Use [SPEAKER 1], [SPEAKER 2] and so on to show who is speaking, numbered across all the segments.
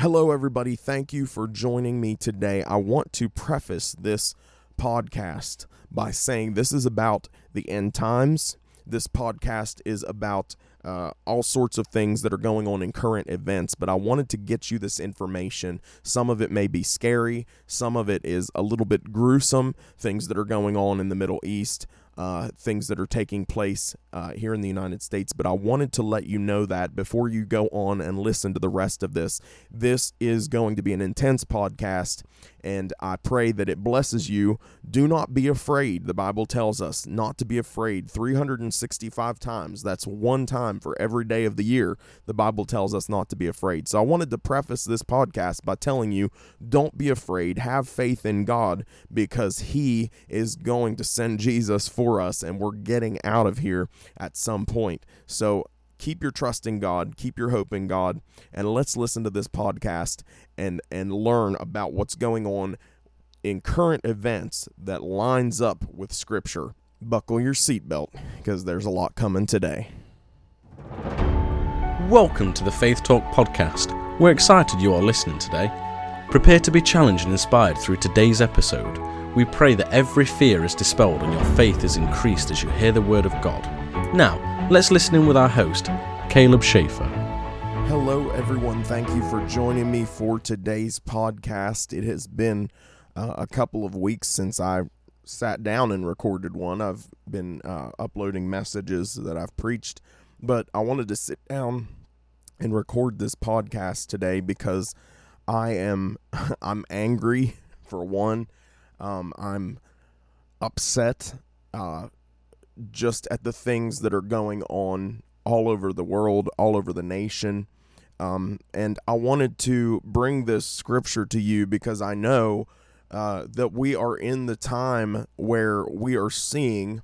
[SPEAKER 1] Hello, everybody. Thank you for joining me today. I want to preface this podcast by saying this is about the end times. This podcast is about uh, all sorts of things that are going on in current events, but I wanted to get you this information. Some of it may be scary, some of it is a little bit gruesome, things that are going on in the Middle East uh, things that are taking place uh, here in the United States. But I wanted to let you know that before you go on and listen to the rest of this. This is going to be an intense podcast, and I pray that it blesses you. Do not be afraid. The Bible tells us not to be afraid 365 times. That's one time for every day of the year. The Bible tells us not to be afraid. So I wanted to preface this podcast by telling you don't be afraid. Have faith in God because He is going to send Jesus for us and we're getting out of here at some point. So keep your trust in God, keep your hope in God, and let's listen to this podcast and and learn about what's going on in current events that lines up with scripture. Buckle your seatbelt because there's a lot coming today.
[SPEAKER 2] Welcome to the Faith Talk podcast. We're excited you are listening today. Prepare to be challenged and inspired through today's episode. We pray that every fear is dispelled and your faith is increased as you hear the word of God. Now, let's listen in with our host, Caleb Schaefer.
[SPEAKER 1] Hello, everyone. Thank you for joining me for today's podcast. It has been uh, a couple of weeks since I sat down and recorded one. I've been uh, uploading messages that I've preached, but I wanted to sit down and record this podcast today because I am I'm angry for one. Um, I'm upset uh, just at the things that are going on all over the world, all over the nation. Um, and I wanted to bring this scripture to you because I know uh, that we are in the time where we are seeing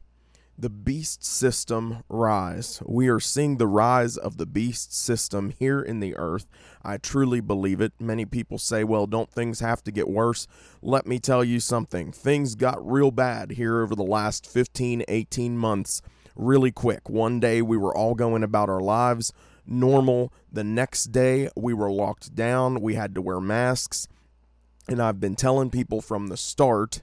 [SPEAKER 1] the beast system rise. We are seeing the rise of the beast system here in the earth. I truly believe it. Many people say, well, don't things have to get worse? Let me tell you something. Things got real bad here over the last 15, 18 months really quick. One day we were all going about our lives normal. The next day we were locked down. We had to wear masks. And I've been telling people from the start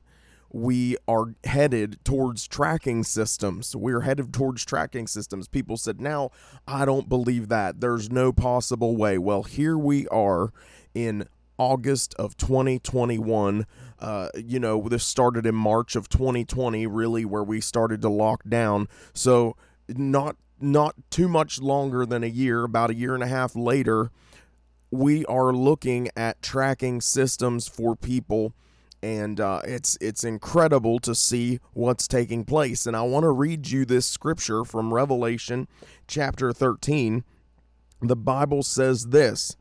[SPEAKER 1] we are headed towards tracking systems. We're headed towards tracking systems. People said, now I don't believe that. There's no possible way. Well, here we are in August of 2021. Uh, you know, this started in March of 2020, really, where we started to lock down. So, not not too much longer than a year, about a year and a half later, we are looking at tracking systems for people and uh, it's it's incredible to see what's taking place. And I want to read you this scripture from Revelation chapter 13. The Bible says this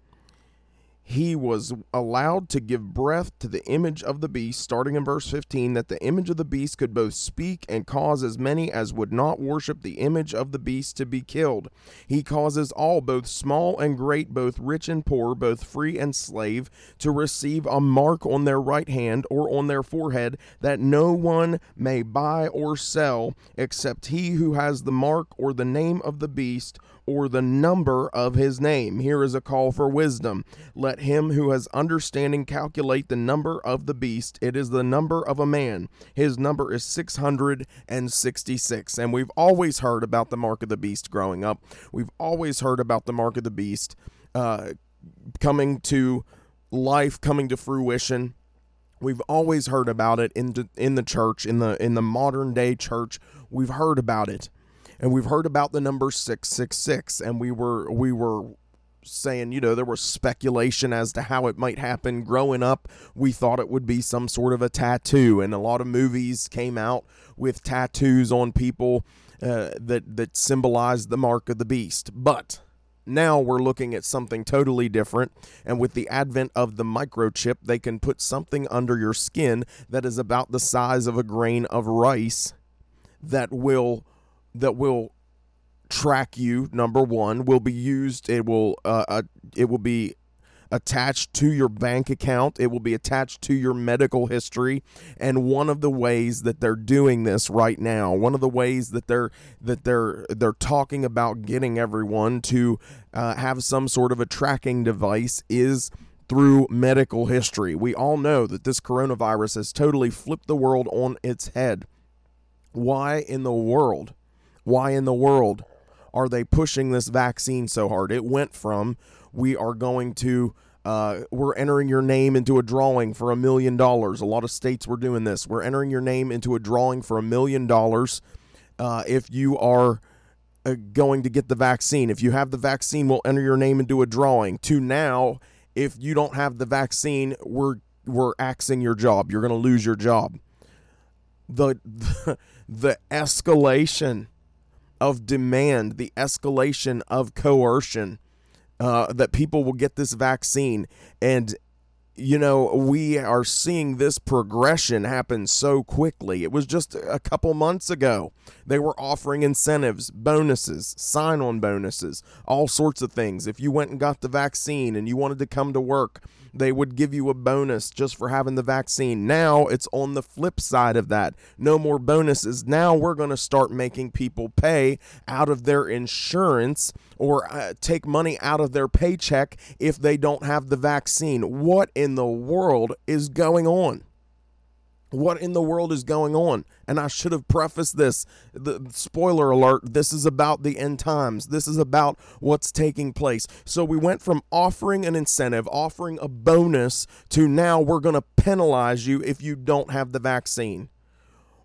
[SPEAKER 1] he was allowed to give breath to the image of the beast, starting in verse 15, that the image of the beast could both speak and cause as many as would not worship the image of the beast to be killed. He causes all, both small and great, both rich and poor, both free and slave, to receive a mark on their right hand or on their forehead, that no one may buy or sell except he who has the mark or the name of the beast or the number of his name. Here is a call for wisdom. Let him who has understanding calculate the number of the beast. It is the number of a man. His number is 666. And we've always heard about the mark of the beast growing up. We've always heard about the mark of the beast uh, coming to life, coming to fruition. We've always heard about it in the, in the church, in the in the modern day church. We've heard about it and we've heard about the number 666 and we were we were saying, you know, there was speculation as to how it might happen. Growing up, we thought it would be some sort of a tattoo, and a lot of movies came out with tattoos on people uh, that that symbolized the mark of the beast. But now we're looking at something totally different, and with the advent of the microchip, they can put something under your skin that is about the size of a grain of rice that will that will track you number one will be used it will uh, uh, it will be attached to your bank account it will be attached to your medical history and one of the ways that they're doing this right now one of the ways that they're that they're they're talking about getting everyone to uh, have some sort of a tracking device is through medical history. We all know that this coronavirus has totally flipped the world on its head. Why in the world? Why in the world are they pushing this vaccine so hard? It went from we are going to uh, we're entering your name into a drawing for a million dollars. A lot of states were doing this. We're entering your name into a drawing for a million dollars uh, if you are uh, going to get the vaccine. If you have the vaccine, we'll enter your name into a drawing. To now, if you don't have the vaccine, we're we're axing your job. You're going to lose your job. The, the the escalation of demand, the escalation of coercion uh, that people will get this vaccine. And, you know, we are seeing this progression happen so quickly. It was just a couple months ago. They were offering incentives, bonuses, sign on bonuses, all sorts of things. If you went and got the vaccine and you wanted to come to work, they would give you a bonus just for having the vaccine. Now it's on the flip side of that. No more bonuses. Now we're going to start making people pay out of their insurance or uh, take money out of their paycheck if they don't have the vaccine. What in the world is going on? What in the world is going on? And I should have prefaced this. The spoiler alert, this is about the end times. This is about what's taking place. So we went from offering an incentive, offering a bonus to now we're going to penalize you if you don't have the vaccine.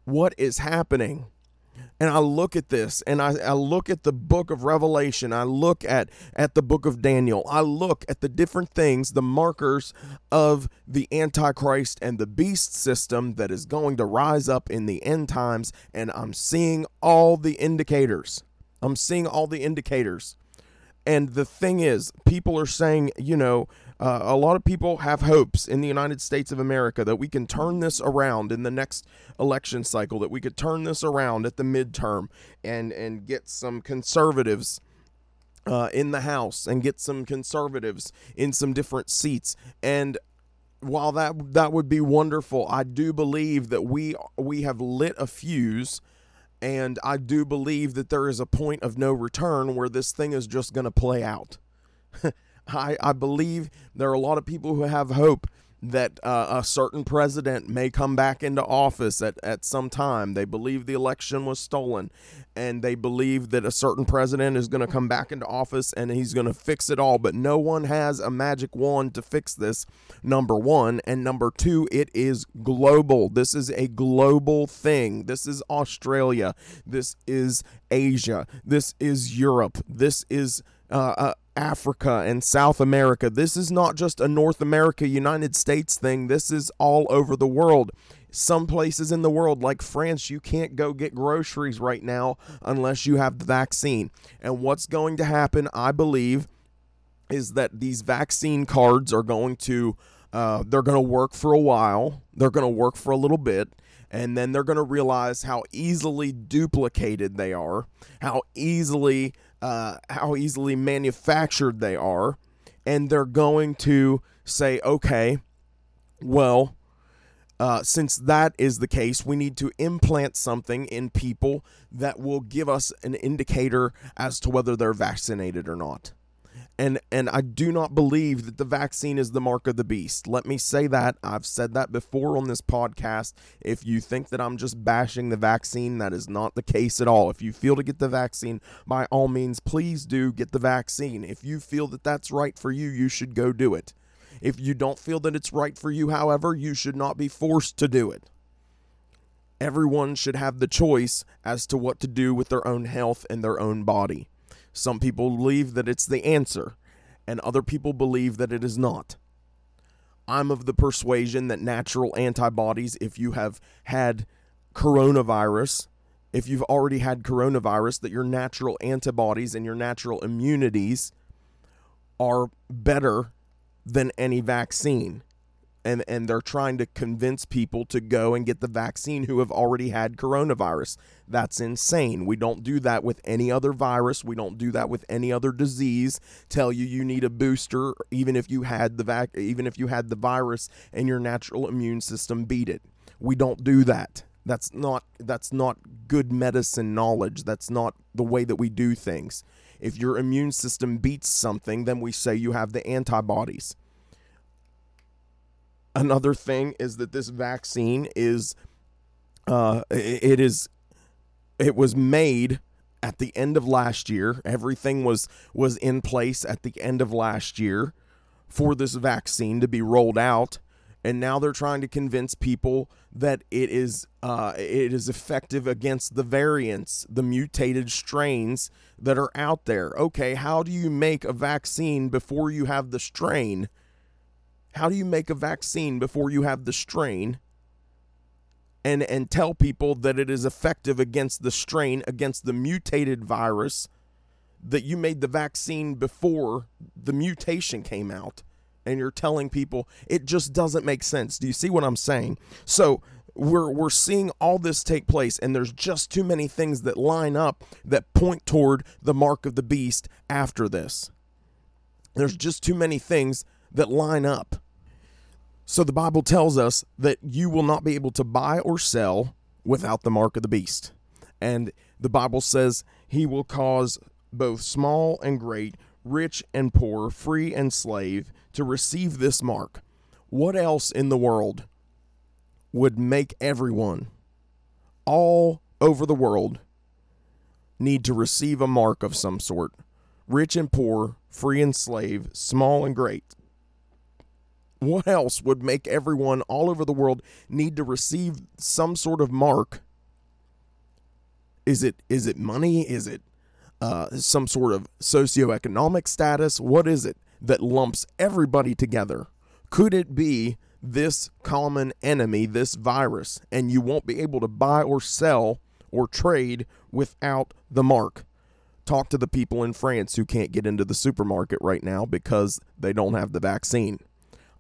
[SPEAKER 1] What is happening? And I look at this and I, I look at the book of Revelation, I look at, at the book of Daniel, I look at the different things, the markers of the Antichrist and the beast system that is going to rise up in the end times, and I'm seeing all the indicators. I'm seeing all the indicators. And the thing is, people are saying, you know, uh, a lot of people have hopes in the United States of America that we can turn this around in the next election cycle, that we could turn this around at the midterm and and get some conservatives uh, in the House and get some conservatives in some different seats. And while that that would be wonderful, I do believe that we we have lit a fuse. And I do believe that there is a point of no return where this thing is just going to play out. I, I believe there are a lot of people who have hope that uh, a certain president may come back into office at, at some time. They believe the election was stolen, and they believe that a certain president is going to come back into office and he's going to fix it all. But no one has a magic wand to fix this, number one. And number two, it is global. This is a global thing. This is Australia. This is Asia. This is Europe. This is. Uh, uh, Africa and South America. This is not just a North America, United States thing. This is all over the world. Some places in the world, like France, you can't go get groceries right now unless you have the vaccine. And what's going to happen, I believe, is that these vaccine cards are going to uh, they're going to work for a while. They're going to work for a little bit and then they're going to realize how easily duplicated they are, how easily uh, how easily manufactured they are, and they're going to say, okay, well, uh, since that is the case, we need to implant something in people that will give us an indicator as to whether they're vaccinated or not and and I do not believe that the vaccine is the mark of the beast. Let me say that. I've said that before on this podcast. If you think that I'm just bashing the vaccine, that is not the case at all. If you feel to get the vaccine, by all means, please do get the vaccine. If you feel that that's right for you, you should go do it. If you don't feel that it's right for you, however, you should not be forced to do it. Everyone should have the choice as to what to do with their own health and their own body. Some people believe that it's the answer, and other people believe that it is not. I'm of the persuasion that natural antibodies, if you have had coronavirus, if you've already had coronavirus, that your natural antibodies and your natural immunities are better than any vaccine and and they're trying to convince people to go and get the vaccine who have already had coronavirus. That's insane. We don't do that with any other virus. We don't do that with any other disease. Tell you you need a booster even if you had the vac- even if you had the virus and your natural immune system beat it. We don't do that. That's not that's not good medicine knowledge. That's not the way that we do things. If your immune system beats something, then we say you have the antibodies another thing is that this vaccine is uh, it is it was made at the end of last year. Everything was was in place at the end of last year for this vaccine to be rolled out, and now they're trying to convince people that it is uh, it is effective against the variants, the mutated strains that are out there. Okay, how do you make a vaccine before you have the strain? How do you make a vaccine before you have the strain? and and tell people that it is effective against the strain against the mutated virus that you made the vaccine before the mutation came out and you're telling people it just doesn't make sense. Do you see what I'm saying? So we're we're seeing all this take place and there's just too many things that line up that point toward the mark of the beast after this. There's just too many things that line up. So the Bible tells us that you will not be able to buy or sell without the mark of the beast. And the Bible says he will cause both small and great, rich and poor, free and slave to receive this mark. What else in the world would make everyone all over the world need to receive a mark of some sort? Rich and poor, free and slave, small and great what else would make everyone all over the world need to receive some sort of mark? Is it is it money? Is it uh, some sort of socioeconomic status? What is it that lumps everybody together? Could it be this common enemy, this virus, and you won't be able to buy or sell or trade without the mark? Talk to the people in France who can't get into the supermarket right now because they don't have the vaccine.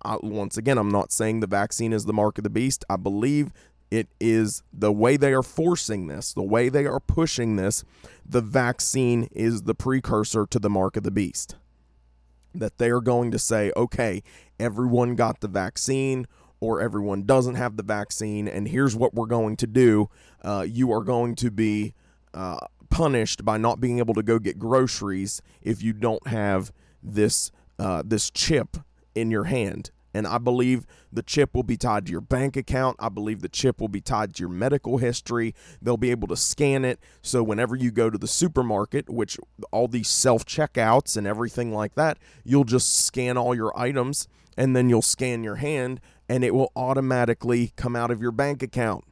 [SPEAKER 1] I, once again, I'm not saying the vaccine is the mark of the beast. I believe it is the way they are forcing this, the way they are pushing this. The vaccine is the precursor to the mark of the beast. That they are going to say, okay, everyone got the vaccine or everyone doesn't have the vaccine, and here's what we're going to do. Uh, you are going to be uh, punished by not being able to go get groceries if you don't have this uh, this chip in your hand. And I believe the chip will be tied to your bank account. I believe the chip will be tied to your medical history. They'll be able to scan it. So whenever you go to the supermarket, which all these self checkouts and everything like that, you'll just scan all your items and then you'll scan your hand and it will automatically come out of your bank account.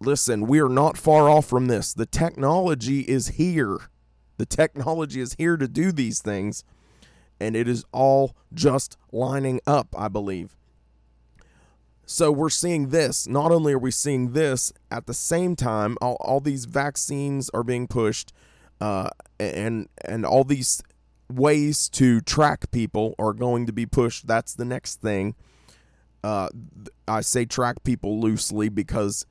[SPEAKER 1] Listen, we are not far off from this. The technology is here. The technology is here to do these things and it is all just lining up, I believe. So we're seeing this. Not only are we seeing this, at the same time, all, all these vaccines are being pushed, uh, and and all these ways to track people are going to be pushed. That's the next thing. Uh, I say track people loosely because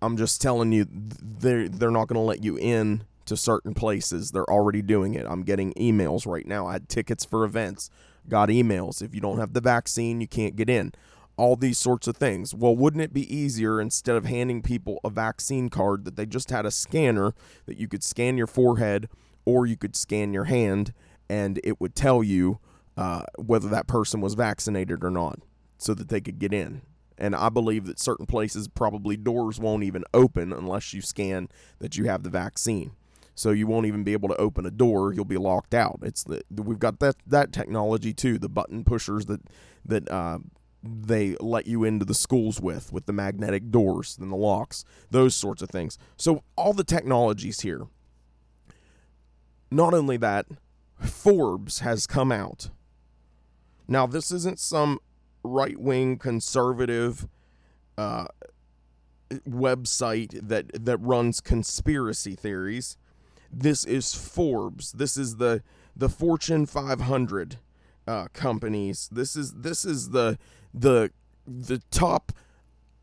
[SPEAKER 1] I'm just telling you they're they're not going to let you in to certain places. They're already doing it. I'm getting emails right now. I had tickets for events, got emails. If you don't have the vaccine, you can't get in. All these sorts of things. Well, wouldn't it be easier instead of handing people a vaccine card that they just had a scanner that you could scan your forehead or you could scan your hand and it would tell you uh, whether that person was vaccinated or not so that they could get in? And I believe that certain places probably doors won't even open unless you scan that you have the vaccine so you won't even be able to open a door. You'll be locked out. It's the we've got that that technology too. The button pushers that that uh, they let you into the schools with with the magnetic doors and the locks, those sorts of things. So all the technologies here. Not only that, Forbes has come out. Now this isn't some right wing conservative. Uh, website that that runs conspiracy theories this is Forbes. This is the the Fortune 500 uh, companies. This is this is the the the top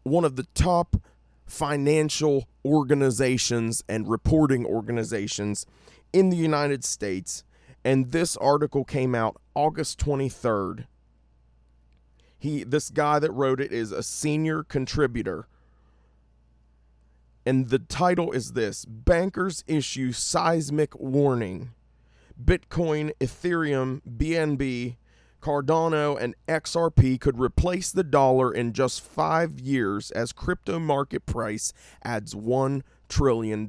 [SPEAKER 1] one of the top financial organizations and reporting organizations in the United States. And this article came out August 23rd. He this guy that wrote it is a senior contributor and the title is this Bankers issue seismic warning. Bitcoin, Ethereum, BNB, Cardano and XRP could replace the dollar in just five years as crypto market price adds $1 trillion.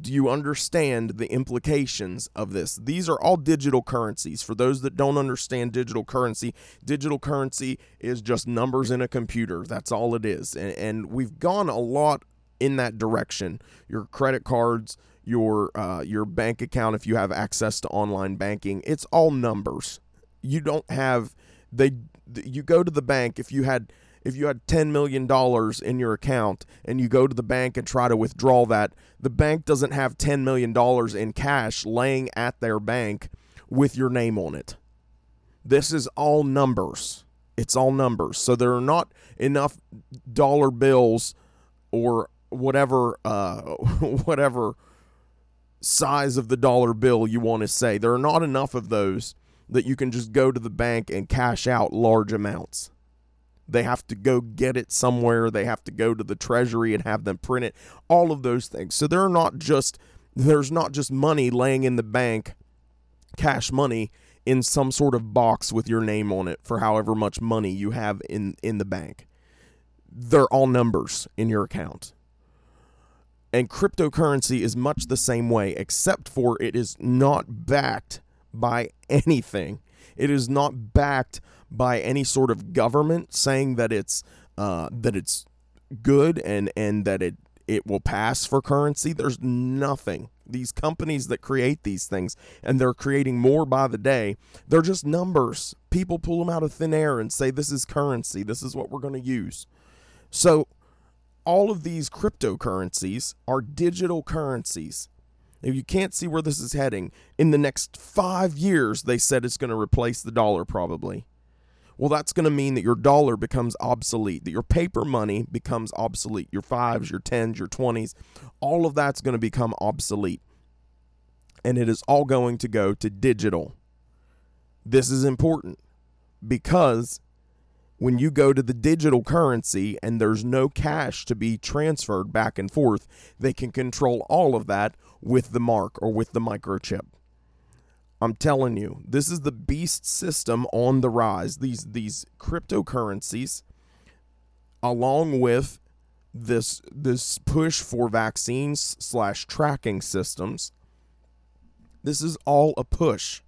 [SPEAKER 1] Do you understand the implications of this? These are all digital currencies. For those that don't understand digital currency, digital currency is just numbers in a computer. That's all it is. And, and we've gone a lot in that direction. Your credit cards, your uh, your bank account, if you have access to online banking, it's all numbers. You don't have they. You go to the bank if you had if you had $10 million in your account and you go to the bank and try to withdraw that, the bank doesn't have $10 million in cash laying at their bank with your name on it. This is all numbers. It's all numbers. So there are not enough dollar bills or whatever uh, whatever size of the dollar bill you want to say. There are not enough of those that you can just go to the bank and cash out large amounts. They have to go get it somewhere. They have to go to the treasury and have them print it. All of those things. So they're not just there's not just money laying in the bank, cash money in some sort of box with your name on it for however much money you have in in the bank. They're all numbers in your account. And cryptocurrency is much the same way, except for it is not backed by anything. It is not backed by any sort of government saying that it's uh, that it's good and and that it it will pass for currency. There's nothing. These companies that create these things and they're creating more by the day, they're just numbers. People pull them out of thin air and say this is currency. This is what we're going to use. So all of these cryptocurrencies are digital currencies. If you can't see where this is heading, in the next five years, they said it's going to replace the dollar probably well, that's going to mean that your dollar becomes obsolete, that your paper money becomes obsolete, your fives, your tens, your twenties, all of that's going to become obsolete. And it is all going to go to digital. This is important because when you go to the digital currency and there's no cash to be transferred back and forth, they can control all of that with the mark or with the microchip. I'm telling you, this is the beast system on the rise. These these cryptocurrencies, along with this this push for vaccines slash tracking systems, this is all a push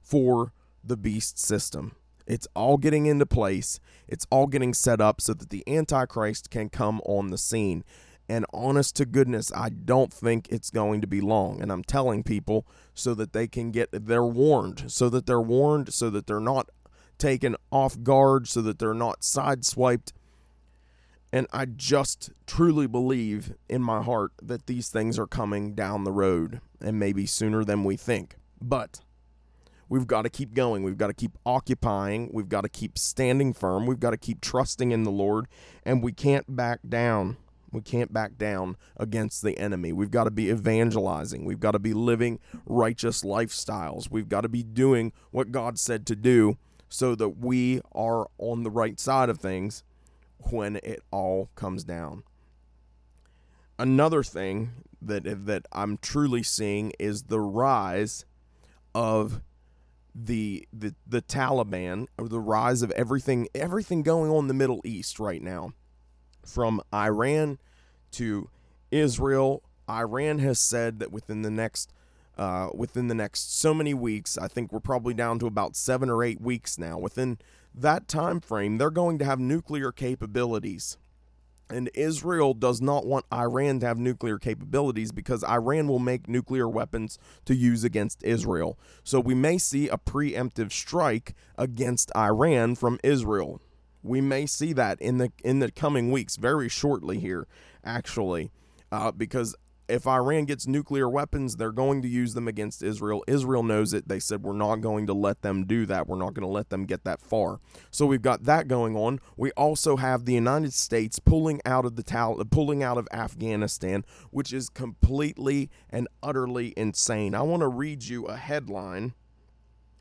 [SPEAKER 1] for the beast system. It's all getting into place. It's all getting set up so that the Antichrist can come on the scene. And honest to goodness, I don't think it's going to be long. And I'm telling people so that they can get, they're warned, so that they're warned, so that they're not taken off guard, so that they're not sideswiped. And I just truly believe in my heart that these things are coming down the road and maybe sooner than we think. But we've got to keep going. We've got to keep occupying. We've got to keep standing firm. We've got to keep trusting in the Lord. And we can't back down. We can't back down against the enemy. We've got to be evangelizing. We've got to be living righteous lifestyles. We've got to be doing what God said to do so that we are on the right side of things when it all comes down. Another thing that that I'm truly seeing is the rise of the the the Taliban or the rise of everything everything going on in the Middle East right now from Iran to Israel. Iran has said that within the next uh, within the next so many weeks, I think we're probably down to about seven or eight weeks now. Within that time frame, they're going to have nuclear capabilities. And Israel does not want Iran to have nuclear capabilities because Iran will make nuclear weapons to use against Israel. So we may see a preemptive strike against Iran from Israel. We may see that in the in the coming weeks, very shortly here, actually, uh, because if Iran gets nuclear weapons, they're going to use them against Israel. Israel knows it. They said we're not going to let them do that. We're not going to let them get that far. So we've got that going on. We also have the United States pulling out of the Tal- pulling out of Afghanistan, which is completely and utterly insane. I want to read you a headline.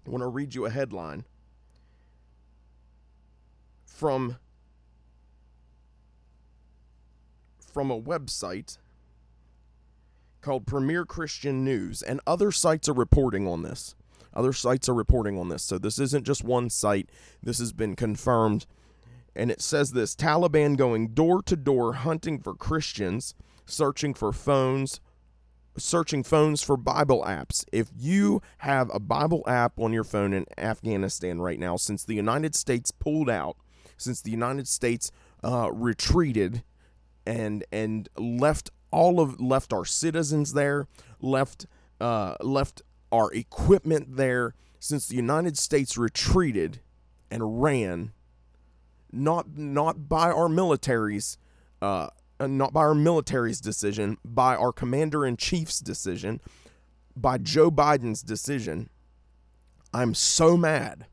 [SPEAKER 1] I want to read you a headline from from a website called Premier Christian News, and other sites are reporting on this. Other sites are reporting on this. So this isn't just one site. This has been confirmed. And it says this Taliban going door to door hunting for Christians, searching for phones, searching phones for Bible apps. If you have a Bible app on your phone in Afghanistan right now, since the United States pulled out, since the United States uh, retreated and and left all of left our citizens there, left uh, left our equipment there, since the United States retreated and ran, not not by our militaries. Uh, uh, not by our military's decision, by our commander in chief's decision, by Joe Biden's decision. I'm so mad.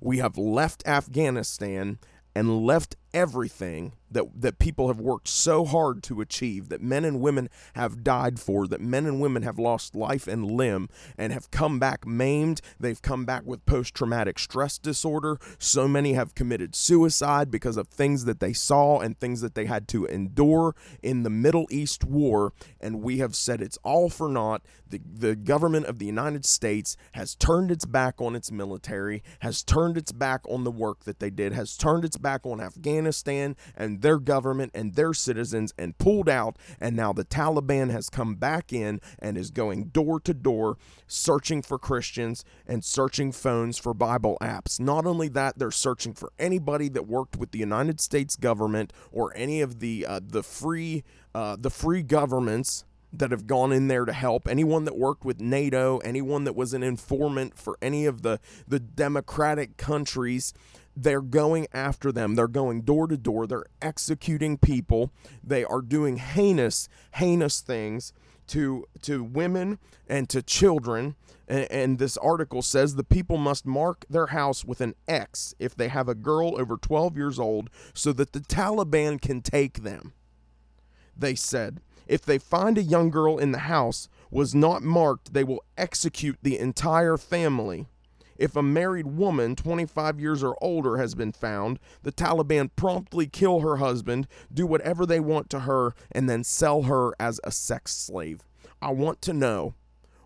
[SPEAKER 1] We have left Afghanistan and left everything that that people have worked so hard to achieve that men and women have died for that men and women have lost life and limb and have come back maimed. They've come back with post traumatic stress disorder. So many have committed suicide because of things that they saw and things that they had to endure in the Middle East war. And we have said it's all for naught. The the government of the United States has turned its back on its military has turned its back on the work that they did has turned its back on Afghanistan and their government and their citizens and pulled out. And now the Taliban has come back in and is going door to door searching for Christians and searching phones for Bible apps. Not only that, they're searching for anybody that worked with the United States government or any of the uh, the free uh, the free governments that have gone in there to help anyone that worked with NATO anyone that was an informant for any of the the democratic countries they're going after them. They're going door to door. They're executing people. They are doing heinous, heinous things to to women and to children. And, and, this article says the people must mark their house with an X if they have a girl over 12 years old so that the Taliban can take them. They said if they find a young girl in the house was not marked, they will execute the entire family. If a married woman, 25 years or older, has been found, the Taliban promptly kill her husband, do whatever they want to her, and then sell her as a sex slave. I want to know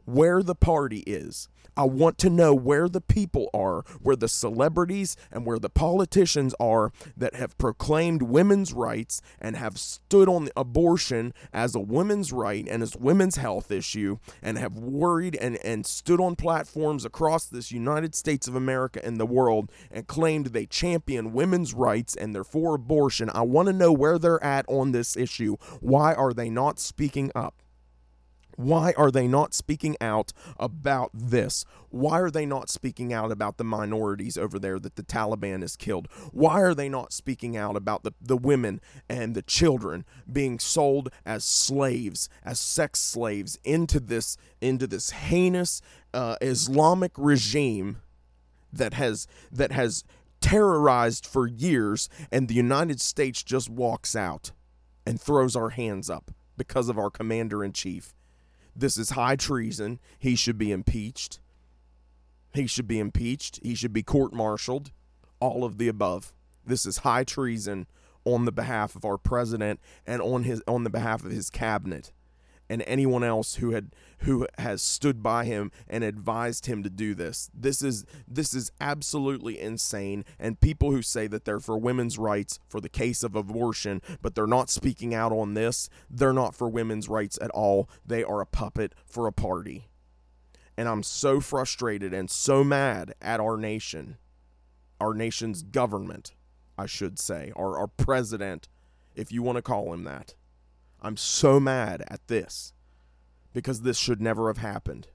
[SPEAKER 1] where the party is. I want to know where the people are, where the celebrities and where the politicians are that have proclaimed women's rights and have stood on abortion as a women's right and as women's health issue and have worried and, and stood on platforms across this United States of America and the world and claimed they champion women's rights and they're for abortion. I want to know where they're at on this issue. Why are they not speaking up? Why are they not speaking out about this? Why are they not speaking out about the minorities over there that the Taliban has killed? Why are they not speaking out about the, the women and the children being sold as slaves, as sex slaves into this into this heinous uh, Islamic regime that has that has terrorized for years and the United States just walks out and throws our hands up because of our commander in chief this is high treason. He should be impeached. He should be impeached. He should be court martialed. All of the above. This is high treason on the behalf of our president and on his on the behalf of his cabinet and anyone else who had who has stood by him and advised him to do this. This is this is absolutely insane and people who say that they're for women's rights for the case of abortion but they're not speaking out on this, they're not for women's rights at all. They are a puppet for a party. And I'm so frustrated and so mad at our nation. Our nation's government, I should say, our our president if you want to call him that I'm so mad at this because this should never have happened.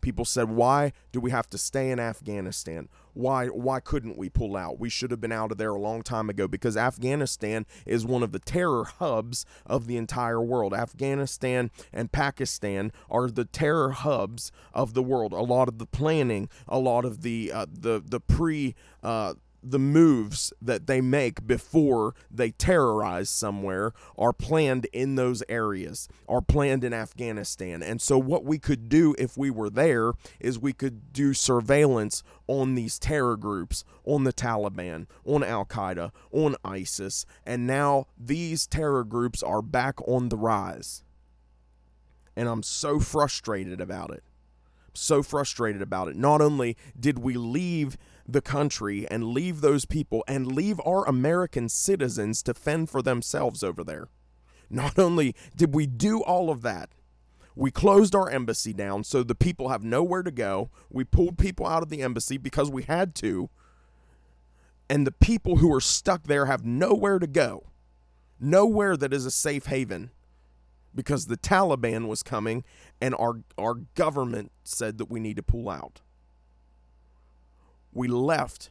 [SPEAKER 1] People said, "Why do we have to stay in Afghanistan? Why why couldn't we pull out? We should have been out of there a long time ago because Afghanistan is one of the terror hubs of the entire world. Afghanistan and Pakistan are the terror hubs of the world. A lot of the planning, a lot of the uh, the the pre uh, the moves that they make before they terrorize somewhere are planned in those areas, are planned in Afghanistan. And so, what we could do if we were there is we could do surveillance on these terror groups, on the Taliban, on Al Qaeda, on ISIS. And now these terror groups are back on the rise. And I'm so frustrated about it so frustrated about it. Not only did we leave the country and leave those people and leave our American citizens to fend for themselves over there, not only did we do all of that, we closed our embassy down so the people have nowhere to go. We pulled people out of the embassy because we had to. And the people who are stuck there have nowhere to go, nowhere that is a safe haven because the Taliban was coming and our, our government said that we need to pull out. We left.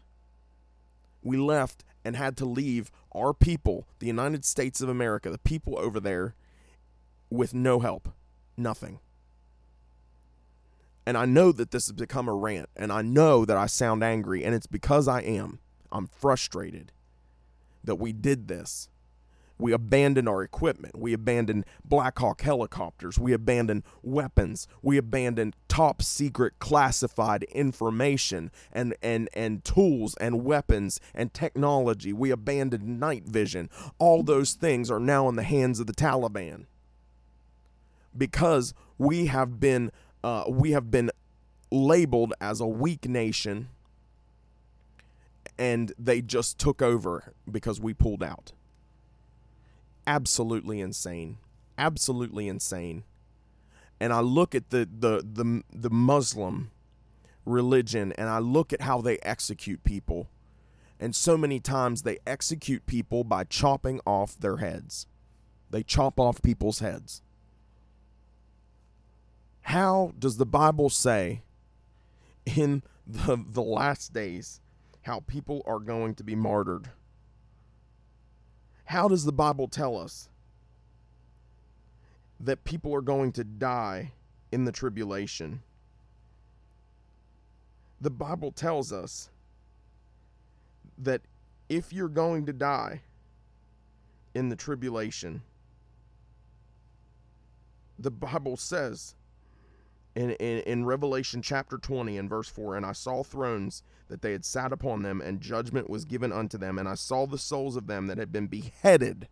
[SPEAKER 1] We left and had to leave our people, the United States of America, the people over there, with no help nothing. And I know that this has become a rant, and I know that I sound angry, and it's because I am. I'm frustrated that we did this. We abandon our equipment. We abandon Black Hawk helicopters. We abandon weapons. We abandon top secret classified information and, and, and tools and weapons and technology. We abandon night vision. All those things are now in the hands of the Taliban because we have been uh, we have been labeled as a weak nation and they just took over because we pulled out absolutely insane. Absolutely insane. And i look at the the the, the muslim religion and i look at how they execute people. And so many times they execute people by chopping off their heads. They chop off people's heads. How does the Bible say in the, the last days how people are going to be martyred? How does the Bible tell us that people are going to die in the tribulation? The Bible tells us that if you're going to die in the tribulation, the Bible says in, in, in Revelation chapter 20 and verse 4 And I saw thrones that they had sat upon them, and judgment was given unto them. And I saw the souls of them that had been beheaded,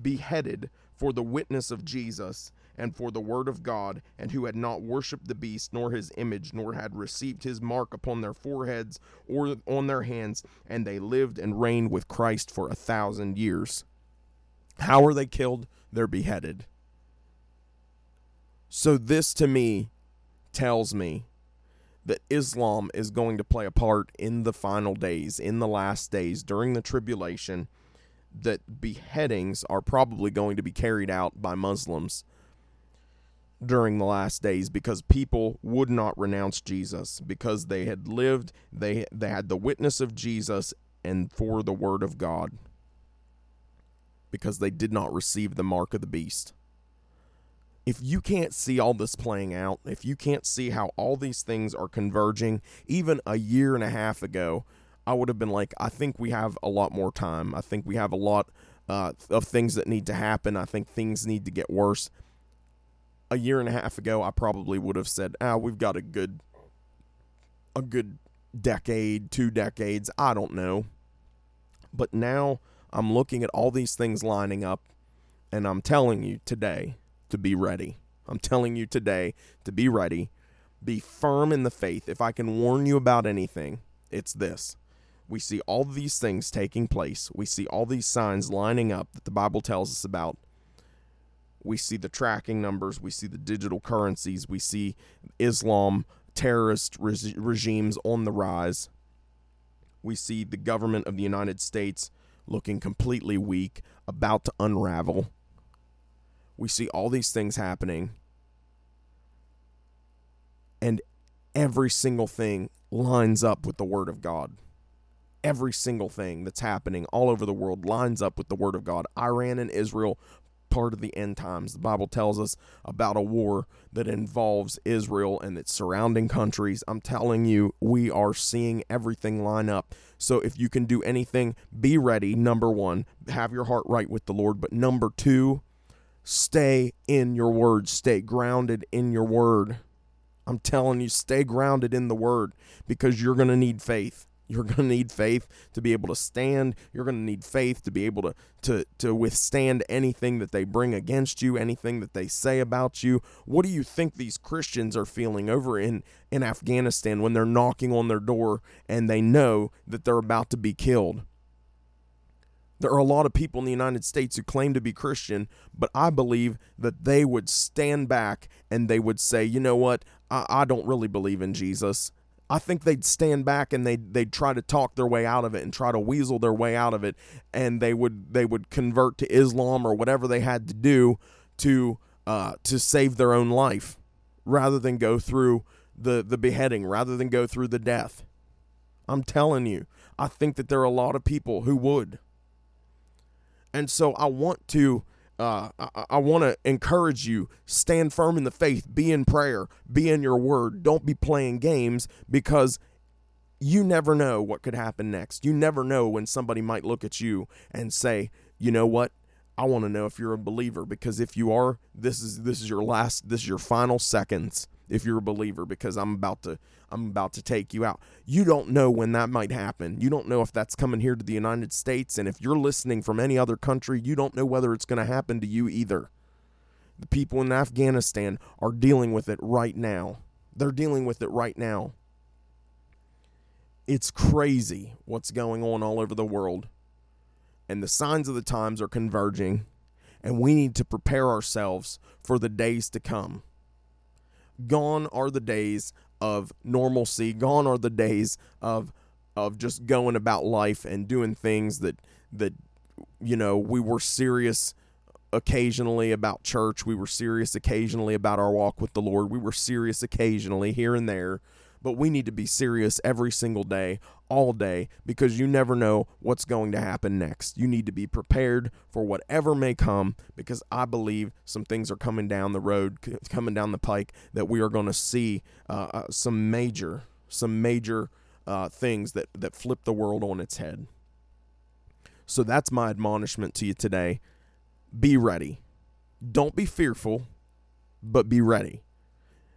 [SPEAKER 1] beheaded for the witness of Jesus and for the word of God, and who had not worshipped the beast, nor his image, nor had received his mark upon their foreheads or on their hands, and they lived and reigned with Christ for a thousand years. How are they killed? They're beheaded. So, this to me tells me that Islam is going to play a part in the final days, in the last days, during the tribulation, that beheadings are probably going to be carried out by Muslims during the last days because people would not renounce Jesus because they had lived they they had the witness of Jesus and for the word of God because they did not receive the mark of the beast if you can't see all this playing out, if you can't see how all these things are converging, even a year and a half ago, I would have been like, I think we have a lot more time. I think we have a lot uh, of things that need to happen. I think things need to get worse. A year and a half ago, I probably would have said, "Ah, we've got a good, a good decade, two decades. I don't know." But now I'm looking at all these things lining up, and I'm telling you today to be ready. I'm telling you today to be ready. Be firm in the faith. If I can warn you about anything, it's this. We see all these things taking place. We see all these signs lining up that the Bible tells us about. We see the tracking numbers. We see the digital currencies. We see Islam terrorist re- regimes on the rise. We see the government of the United States looking completely weak, about to unravel. We see all these things happening. And every single thing lines up with the Word of God. Every single thing that's happening all over the world lines up with the Word of God. Iran and Israel, part of the end times. The Bible tells us about a war that involves Israel and its surrounding countries. I'm telling you, we are seeing everything line up. So if you can do anything, be ready. Number one, have your heart right with the Lord. But number two, stay in your word, stay grounded in your word. I'm telling you, stay grounded in the word because you're going to need faith. You're going to need faith to be able to stand. You're going to need faith to be able to, to, to withstand anything that they bring against you, anything that they say about you. What do you think these Christians are feeling over in, in Afghanistan when they're knocking on their door and they know that they're about to be killed? There are a lot of people in the United States who claim to be Christian, but I believe that they would stand back and they would say, you know what, I, I don't really believe in Jesus. I think they'd stand back and they'd they'd try to talk their way out of it and try to weasel their way out of it, and they would they would convert to Islam or whatever they had to do to uh, to save their own life, rather than go through the the beheading, rather than go through the death. I'm telling you, I think that there are a lot of people who would. And so I want to uh, I, I want to encourage you stand firm in the faith, be in prayer, be in your word. Don't be playing games because you never know what could happen next. You never know when somebody might look at you and say, "You know what? I want to know if you're a believer because if you are, this is this is your last this is your final seconds if you're a believer because I'm about to I'm about to take you out. You don't know when that might happen. You don't know if that's coming here to the United States and if you're listening from any other country, you don't know whether it's going to happen to you either. The people in Afghanistan are dealing with it right now. They're dealing with it right now. It's crazy what's going on all over the world. And the signs of the times are converging, and we need to prepare ourselves for the days to come. Gone are the days of normalcy. Gone are the days of of just going about life and doing things that that you know we were serious occasionally about church. We were serious occasionally about our walk with the Lord. We were serious occasionally here and there, but we need to be serious every single day, all day, because you never know what's going to happen next. You need to be prepared for whatever may come, because I believe some things are coming down the road, coming down the pike, that we are going to see uh, uh, some major, some major uh, things that that flip the world on its head. So that's my admonishment to you today. Be ready. Don't be fearful, but be ready.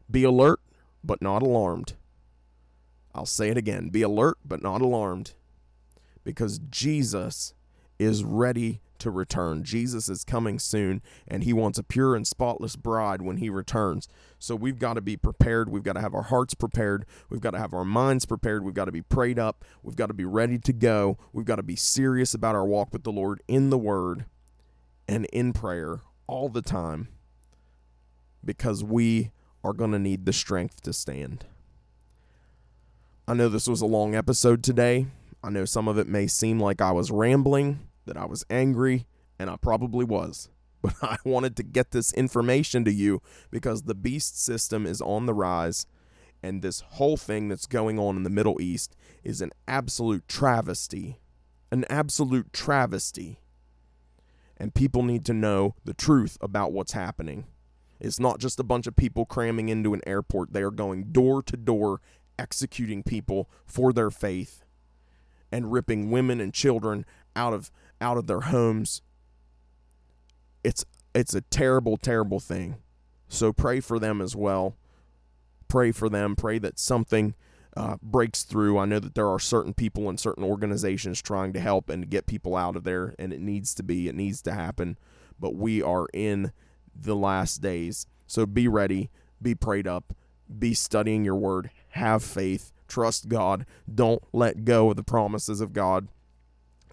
[SPEAKER 1] Be alert, but not alarmed. I'll say it again be alert, but not alarmed, because Jesus is ready to return. Jesus is coming soon, and he wants a pure and spotless bride when he returns. So we've got to be prepared. We've got to have our hearts prepared. We've got to have our minds prepared. We've got to be prayed up. We've got to be ready to go. We've got to be serious about our walk with the Lord in the Word and in prayer all the time because we are going to need the strength to stand. I know this was a long episode today. I know some of it may seem like I was rambling, that I was angry, and I probably was. But I wanted to get this information to you because the beast system is on the rise, and this whole thing that's going on in the Middle East is an absolute travesty. An absolute travesty. And people need to know the truth about what's happening. It's not just a bunch of people cramming into an airport. They are going door to door executing people for their faith and ripping women and children out of out of their homes. It's it's a terrible terrible thing. So pray for them as well. Pray for them. Pray that something uh, breaks through. I know that there are certain people and certain organizations trying to help and to get people out of there and it needs to be it needs to happen. But we are in the last days. So be ready. Be prayed up. Be studying your word, have faith, trust God, don't let go of the promises of God,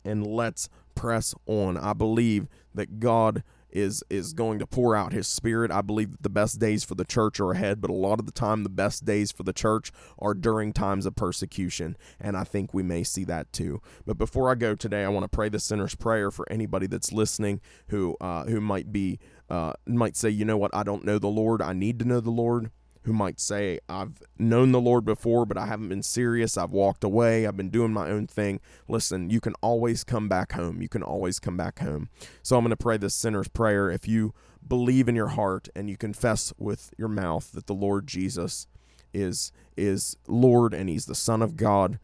[SPEAKER 1] and let's press on. I believe that God is is going to pour out his spirit. I believe that the best days for the church are ahead, but a lot of the time the best days for the church are during times of persecution, and I think we may see that too. But before I go today, I want to pray the sinner's prayer for anybody that's listening who uh, who might be uh, might say, you know what, I don't know the Lord. I need to know the Lord who might say, I've known the Lord before, but I haven't been serious. I've walked away. I've been doing my own thing. Listen, you can always come back home. You can always come back home. So I'm going to pray this sinner's prayer. If you believe in your heart and you confess with your mouth that the Lord Jesus is is Lord and he's the son of God,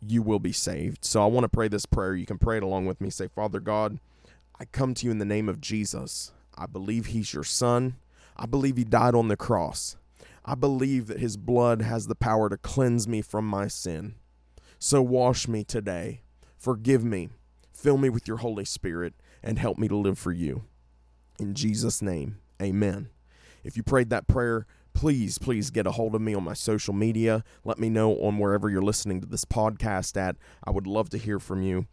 [SPEAKER 1] you will be saved. So I want to pray this prayer. You can pray it along with me. Say, "Father God, I come to you in the name of Jesus. I believe he's your son. I believe he died on the cross. I believe that his blood has the power to cleanse me from my sin. So wash me today. Forgive me. Fill me with your Holy Spirit and help me to live for you. In Jesus' name, amen. If you prayed that prayer, please, please get a hold of me on my social media. Let me know on wherever you're listening to this podcast at. I would love to hear from you.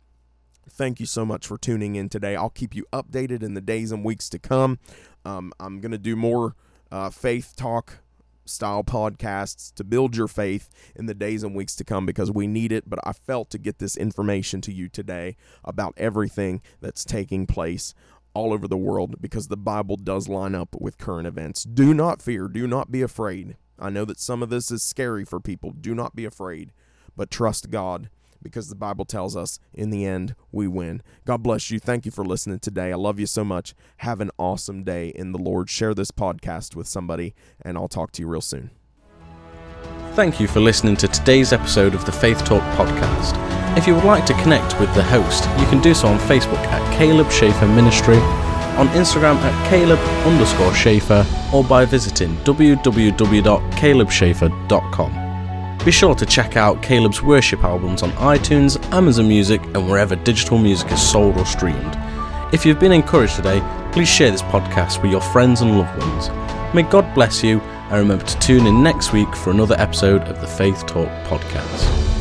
[SPEAKER 1] Thank you so much for tuning in today. I'll keep you updated in the days and weeks to come. Um, I'm going to do more uh, faith talk style podcasts to build your faith in the days and weeks to come because we need it. But I felt to get this information to you today about everything that's taking place all over the world because the Bible does line up with current events. Do not fear, do not be afraid. I know that some of this is scary for people. Do not be afraid, but trust God because the Bible tells us in the end we win. God bless you. Thank you for listening today. I love you so much. Have an awesome day in the Lord. Share this podcast with somebody, and I'll talk to you real soon.
[SPEAKER 2] Thank you for listening to today's episode of the Faith Talk podcast. If you would like to connect with the host, you can do so on Facebook at Caleb Schaefer Ministry, on Instagram at Caleb underscore Schaefer, or by visiting www.calebschaefer.com. Be sure to check out Caleb's worship albums on iTunes, Amazon Music, and wherever digital music is sold or streamed. If you've been encouraged today, please share this podcast with your friends and loved ones. May God bless you, and remember to tune in next week for another episode of the Faith Talk podcast.